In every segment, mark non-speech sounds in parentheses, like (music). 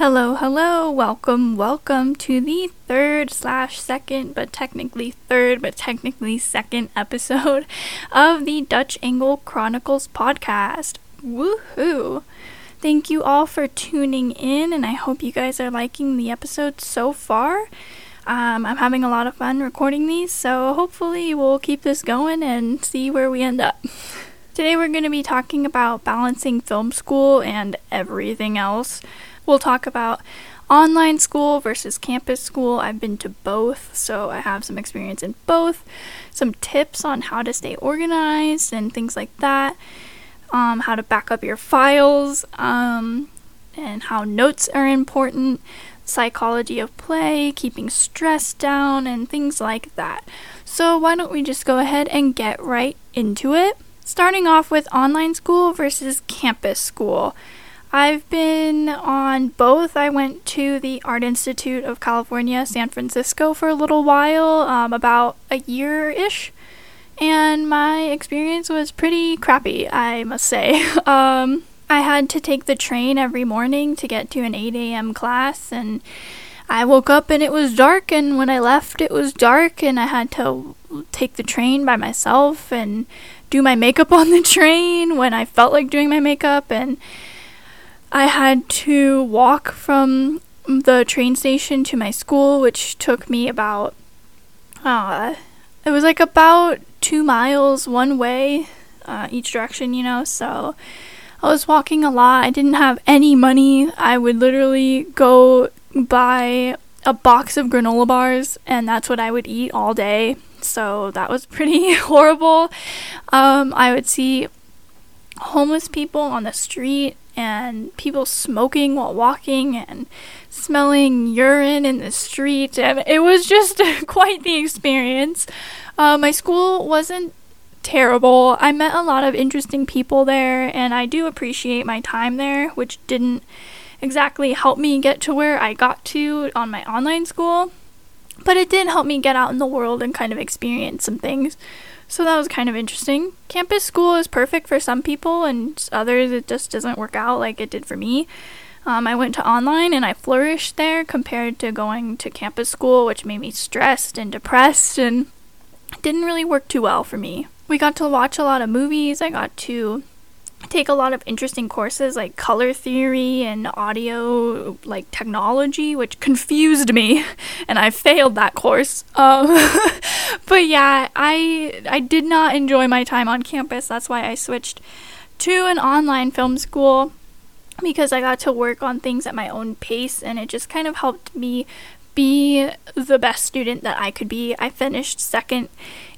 Hello, hello, welcome, welcome to the third slash second, but technically third, but technically second episode (laughs) of the Dutch Angle Chronicles podcast. Woohoo! Thank you all for tuning in, and I hope you guys are liking the episode so far. Um, I'm having a lot of fun recording these, so hopefully we'll keep this going and see where we end up. (laughs) Today we're going to be talking about balancing film school and everything else. We'll talk about online school versus campus school. I've been to both, so I have some experience in both. Some tips on how to stay organized and things like that. Um, how to back up your files, um, and how notes are important. Psychology of play, keeping stress down, and things like that. So, why don't we just go ahead and get right into it? Starting off with online school versus campus school. I've been on both. I went to the Art Institute of California, San Francisco for a little while, um, about a year ish, and my experience was pretty crappy, I must say. (laughs) um, I had to take the train every morning to get to an 8 a.m. class, and I woke up and it was dark, and when I left, it was dark, and I had to take the train by myself and do my makeup (laughs) on the train when I felt like doing my makeup, and I had to walk from the train station to my school, which took me about, uh, it was like about two miles one way, uh, each direction, you know, so I was walking a lot. I didn't have any money. I would literally go buy a box of granola bars, and that's what I would eat all day. So that was pretty (laughs) horrible. Um, I would see homeless people on the street and people smoking while walking and smelling urine in the street. And it was just (laughs) quite the experience. Uh, my school wasn't terrible. I met a lot of interesting people there, and I do appreciate my time there, which didn't exactly help me get to where I got to on my online school. But it did help me get out in the world and kind of experience some things. So that was kind of interesting. Campus school is perfect for some people, and others it just doesn't work out like it did for me. Um, I went to online and I flourished there compared to going to campus school, which made me stressed and depressed and didn't really work too well for me. We got to watch a lot of movies. I got to take a lot of interesting courses like color theory and audio like technology which confused me (laughs) and i failed that course. Um, (laughs) but yeah i i did not enjoy my time on campus. That's why i switched to an online film school because i got to work on things at my own pace and it just kind of helped me be the best student that i could be. I finished second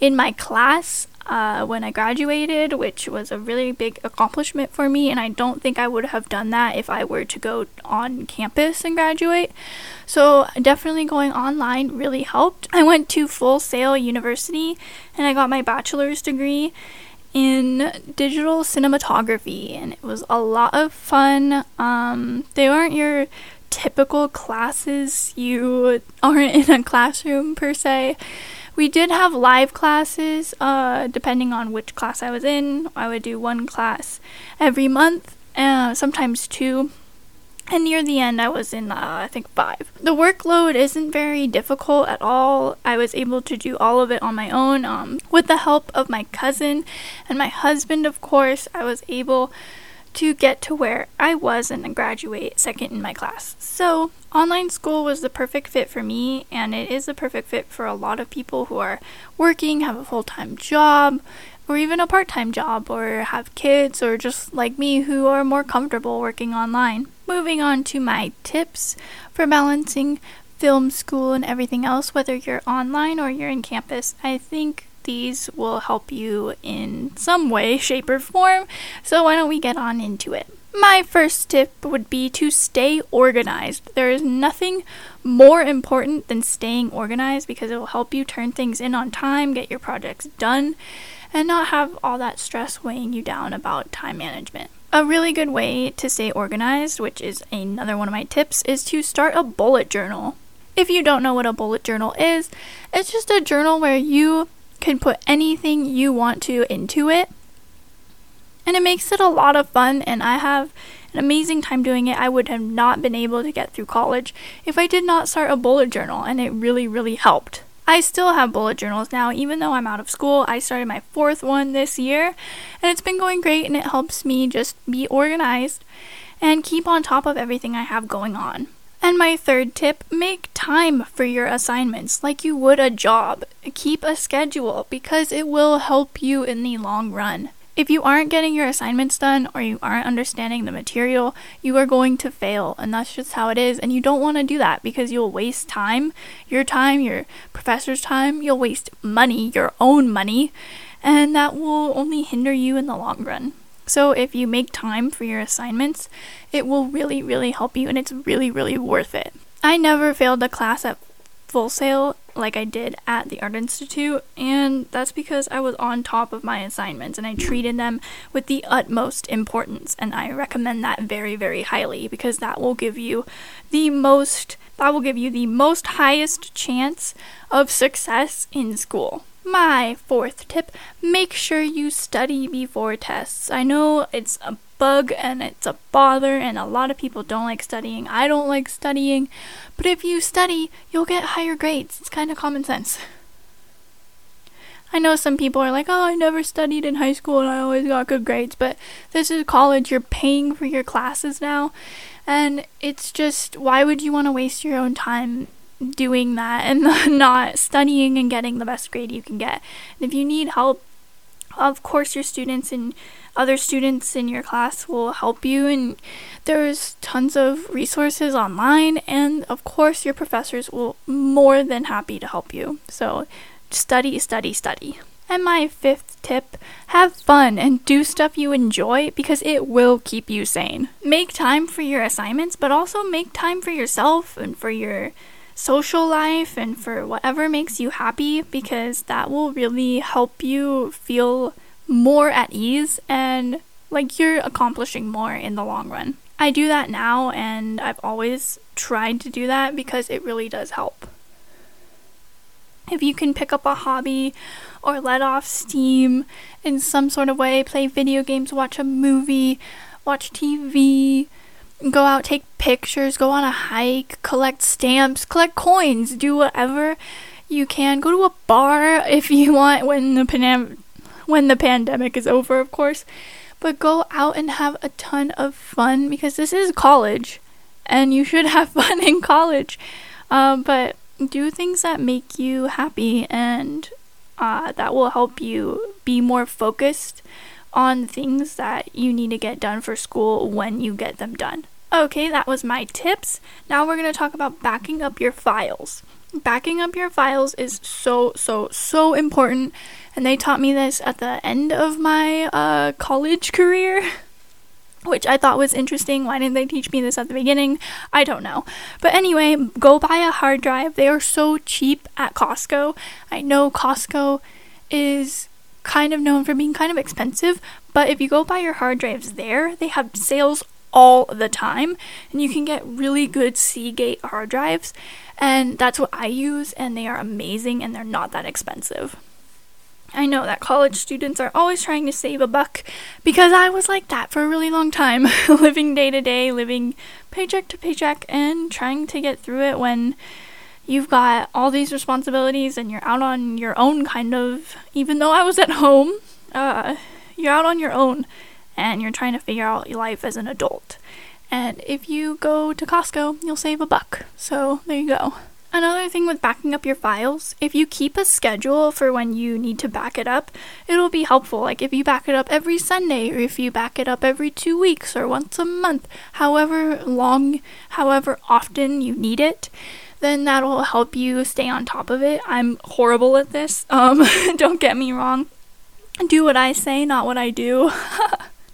in my class uh, when I graduated, which was a really big accomplishment for me. And I don't think I would have done that if I were to go on campus and graduate. So, definitely going online really helped. I went to Full Sail University and I got my bachelor's degree in digital cinematography, and it was a lot of fun. Um, they aren't your typical classes, you (laughs) aren't in a classroom per se we did have live classes, uh, depending on which class I was in. I would do one class every month, uh, sometimes two. And near the end, I was in, uh, I think, five. The workload isn't very difficult at all. I was able to do all of it on my own. Um, with the help of my cousin and my husband, of course, I was able to get to where I was and graduate second in my class. So, online school was the perfect fit for me, and it is the perfect fit for a lot of people who are working, have a full time job, or even a part time job, or have kids, or just like me who are more comfortable working online. Moving on to my tips for balancing film school and everything else, whether you're online or you're in campus, I think these will help you in some way, shape, or form. So, why don't we get on into it? My first tip would be to stay organized. There is nothing more important than staying organized because it will help you turn things in on time, get your projects done, and not have all that stress weighing you down about time management. A really good way to stay organized, which is another one of my tips, is to start a bullet journal. If you don't know what a bullet journal is, it's just a journal where you can put anything you want to into it. And it makes it a lot of fun, and I have an amazing time doing it. I would have not been able to get through college if I did not start a bullet journal, and it really, really helped. I still have bullet journals now, even though I'm out of school. I started my fourth one this year, and it's been going great, and it helps me just be organized and keep on top of everything I have going on. And my third tip make time for your assignments like you would a job. Keep a schedule because it will help you in the long run. If you aren't getting your assignments done or you aren't understanding the material, you are going to fail, and that's just how it is. And you don't want to do that because you'll waste time your time, your professor's time, you'll waste money, your own money, and that will only hinder you in the long run. So if you make time for your assignments, it will really, really help you and it's really, really worth it. I never failed a class at Full Sail like I did at the Art Institute, and that's because I was on top of my assignments and I treated them with the utmost importance. And I recommend that very, very highly because that will give you the most that will give you the most highest chance of success in school. My fourth tip make sure you study before tests. I know it's a bug and it's a bother, and a lot of people don't like studying. I don't like studying, but if you study, you'll get higher grades. It's kind of common sense. I know some people are like, oh, I never studied in high school and I always got good grades, but this is college. You're paying for your classes now. And it's just, why would you want to waste your own time doing that and (laughs) not studying and getting the best grade you can get. And if you need help, of course, your students and other students in your class will help you, and there's tons of resources online, and of course, your professors will more than happy to help you. So, study, study, study. And my fifth tip have fun and do stuff you enjoy because it will keep you sane. Make time for your assignments, but also make time for yourself and for your social life and for whatever makes you happy because that will really help you feel more at ease and like you're accomplishing more in the long run. I do that now and I've always tried to do that because it really does help. If you can pick up a hobby or let off steam in some sort of way, play video games, watch a movie, watch TV, go out, take pictures, go on a hike, collect stamps, collect coins, do whatever you can. Go to a bar (laughs) if you want when the pandemic when the pandemic is over, of course. But go out and have a ton of fun because this is college, and you should have (laughs) fun in college. Um, but do things that make you happy, and uh, that will help you be more focused on things that you need to get done for school when you get them done. Okay, that was my tips. Now we're going to talk about backing up your files. Backing up your files is so, so, so important. And they taught me this at the end of my uh, college career, (laughs) which I thought was interesting. Why didn't they teach me this at the beginning? I don't know. But anyway, go buy a hard drive. They are so cheap at Costco. I know Costco is kind of known for being kind of expensive, but if you go buy your hard drives there, they have sales all the time and you can get really good Seagate hard drives and that's what I use and they are amazing and they're not that expensive. I know that college students are always trying to save a buck because I was like that for a really long time, (laughs) living day to day, living paycheck to paycheck and trying to get through it when you've got all these responsibilities and you're out on your own kind of even though I was at home, uh, you're out on your own and you're trying to figure out your life as an adult. And if you go to Costco, you'll save a buck. So there you go. Another thing with backing up your files, if you keep a schedule for when you need to back it up, it'll be helpful. Like if you back it up every Sunday, or if you back it up every two weeks, or once a month, however long, however often you need it, then that'll help you stay on top of it. I'm horrible at this. Um, (laughs) don't get me wrong. Do what I say, not what I do. (laughs)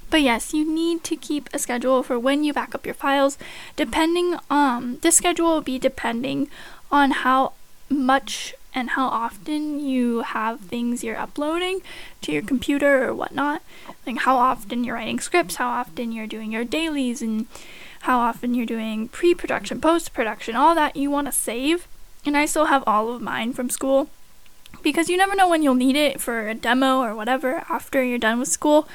But yes, you need to keep a schedule for when you back up your files. Depending um this schedule will be depending on how much and how often you have things you're uploading to your computer or whatnot. Like how often you're writing scripts, how often you're doing your dailies and how often you're doing pre-production, post-production, all that you want to save. And I still have all of mine from school because you never know when you'll need it for a demo or whatever after you're done with school.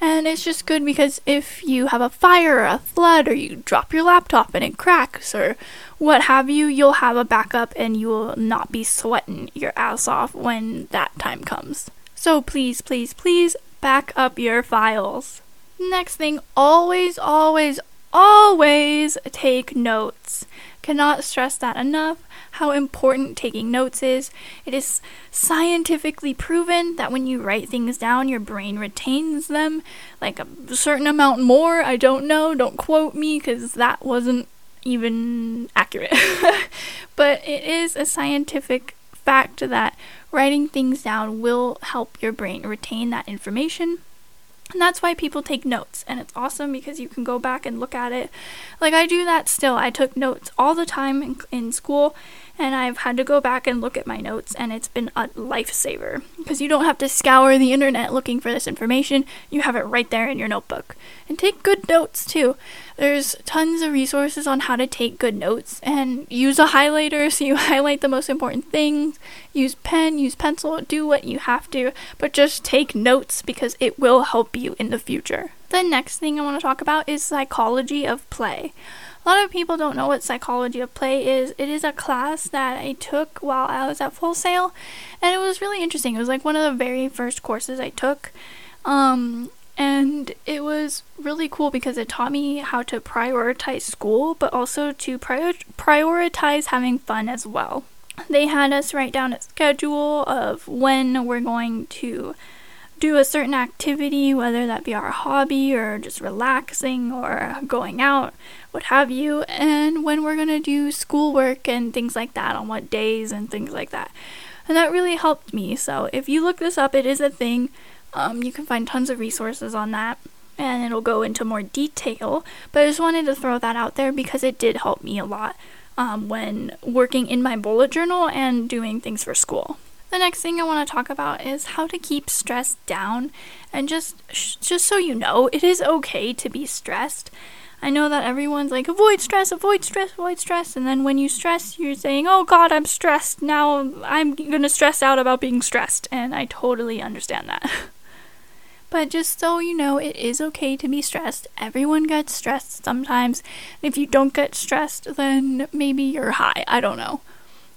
And it's just good because if you have a fire or a flood or you drop your laptop and it cracks or what have you, you'll have a backup and you will not be sweating your ass off when that time comes. So please, please, please back up your files. Next thing, always, always, always take notes. Cannot stress that enough how important taking notes is. It is scientifically proven that when you write things down, your brain retains them like a certain amount more. I don't know, don't quote me because that wasn't even accurate. (laughs) but it is a scientific fact that writing things down will help your brain retain that information. And that's why people take notes. And it's awesome because you can go back and look at it. Like I do that still. I took notes all the time in, in school and I've had to go back and look at my notes, and it's been a lifesaver because you don't have to scour the internet looking for this information. You have it right there in your notebook. And take good notes too. There's tons of resources on how to take good notes, and use a highlighter so you (laughs) highlight the most important things. Use pen, use pencil, do what you have to, but just take notes because it will help you in the future. The next thing I want to talk about is psychology of play. A lot of people don't know what psychology of play is. It is a class that I took while I was at Full Sail, and it was really interesting. It was like one of the very first courses I took. Um, and it was really cool because it taught me how to prioritize school, but also to prior- prioritize having fun as well. They had us write down a schedule of when we're going to do a certain activity, whether that be our hobby or just relaxing or going out, what have you, and when we're going to do schoolwork and things like that, on what days and things like that. And that really helped me. So if you look this up, it is a thing. Um, you can find tons of resources on that and it'll go into more detail. But I just wanted to throw that out there because it did help me a lot um, when working in my bullet journal and doing things for school. The next thing I want to talk about is how to keep stress down. And just just so you know, it is okay to be stressed. I know that everyone's like avoid stress, avoid stress, avoid stress, and then when you stress, you're saying, "Oh god, I'm stressed. Now I'm going to stress out about being stressed." And I totally understand that. (laughs) But just so you know, it is okay to be stressed. Everyone gets stressed sometimes. If you don't get stressed, then maybe you're high. I don't know.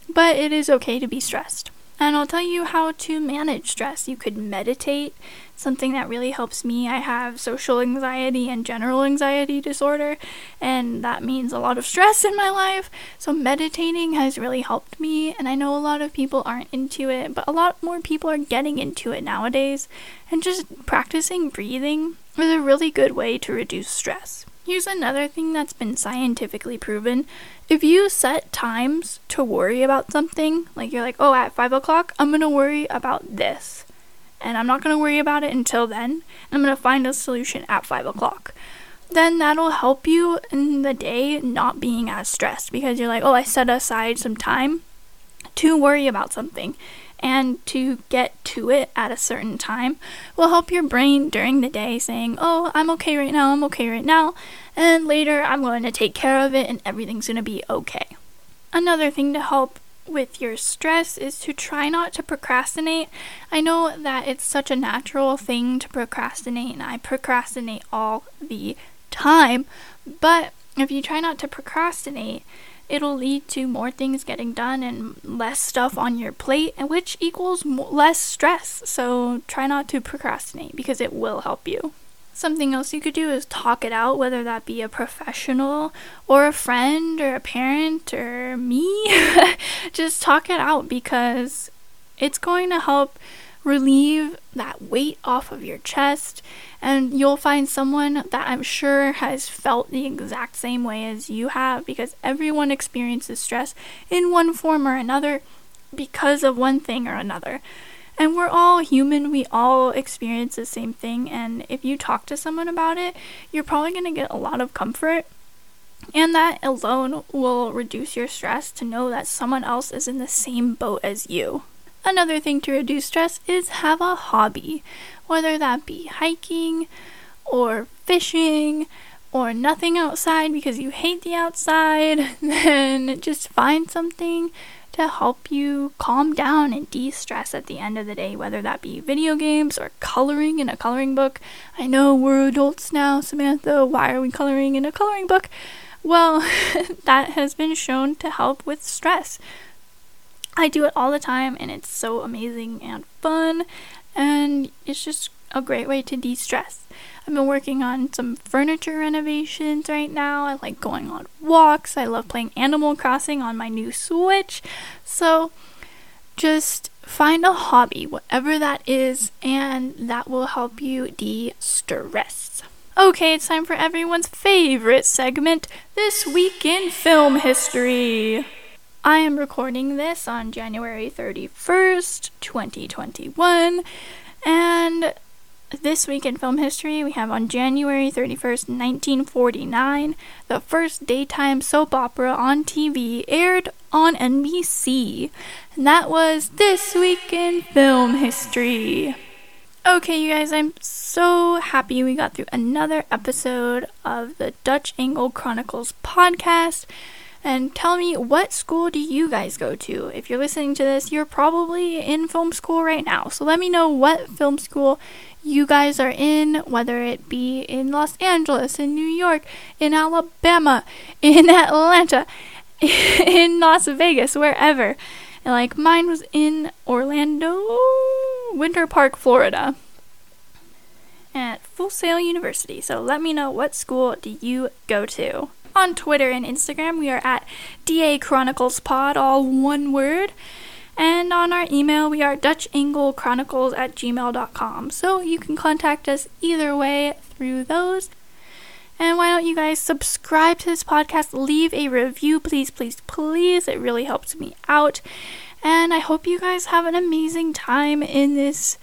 But it is okay to be stressed. And I'll tell you how to manage stress. You could meditate, something that really helps me. I have social anxiety and general anxiety disorder, and that means a lot of stress in my life. So, meditating has really helped me, and I know a lot of people aren't into it, but a lot more people are getting into it nowadays. And just practicing breathing is a really good way to reduce stress. Here's another thing that's been scientifically proven. If you set times to worry about something, like you're like, oh, at 5 o'clock, I'm going to worry about this. And I'm not going to worry about it until then. I'm going to find a solution at 5 o'clock. Then that'll help you in the day not being as stressed because you're like, oh, I set aside some time to worry about something and to get to it at a certain time will help your brain during the day saying, Oh, I'm okay right now, I'm okay right now, and later I'm going to take care of it and everything's going to be okay. Another thing to help with your stress is to try not to procrastinate. I know that it's such a natural thing to procrastinate, and I procrastinate all the time, but if you try not to procrastinate, it'll lead to more things getting done and less stuff on your plate, which equals less stress. So try not to procrastinate because it will help you. Something else you could do is talk it out, whether that be a professional or a friend or a parent or me. (laughs) Just talk it out because it's going to help relieve that weight off of your chest, and you'll find someone that I'm sure has felt the exact same way as you have because everyone experiences stress in one form or another because of one thing or another. And we're all human, we all experience the same thing, and if you talk to someone about it, you're probably going to get a lot of comfort. And that alone will reduce your stress to know that someone else is in the same boat as you. Another thing to reduce stress is have a hobby, whether that be hiking or fishing or nothing outside because you hate the outside, (laughs) then just find something to help you calm down and de stress at the end of the day, whether that be video games or coloring in a coloring book. I know we're adults now, Samantha. Why are we coloring in a coloring book? Well, (laughs) that has been shown to help with stress. I do it all the time and it's so amazing and fun, and it's just a great way to de stress. I've been working on some furniture renovations right now. I like going on walks. I love playing Animal Crossing on my new Switch. So just find a hobby, whatever that is, and that will help you de stress. Okay, it's time for everyone's favorite segment This Week in Film History. I am recording this on January 31st, 2021, and this week in film history, we have on January 31st, 1949, the first daytime soap opera on TV aired on NBC. And that was This Week in Film History. Okay, you guys, I'm so happy we got through another episode of the Dutch Angle Chronicles podcast and tell me what school do you guys go to? If you're listening to this, you're probably in film school right now. So let me know what film school you guys are in, whether it be in Los Angeles, in New York, in Alabama, (laughs) in Atlanta, (laughs) in Las Vegas, wherever. And like mine was in Orlando, Winter Park, Florida. At Full Sail University. So let me know what school do you go to. On Twitter and Instagram, we are at DA Chronicles Pod, all one word. And on our email, we are DutchAngleChronicles at gmail.com. So you can contact us either way through those. And why don't you guys subscribe to this podcast? Leave a review, please, please, please. It really helps me out. And I hope you guys have an amazing time in this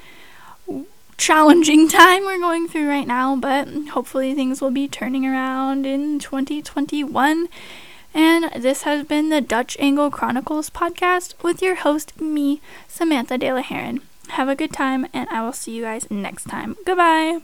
challenging (laughs) time we're going through right now, but hopefully things will be turning around in 2021. And this has been the Dutch Angle Chronicles podcast with your host, me, Samantha De La Heron. Have a good time, and I will see you guys next time. Goodbye.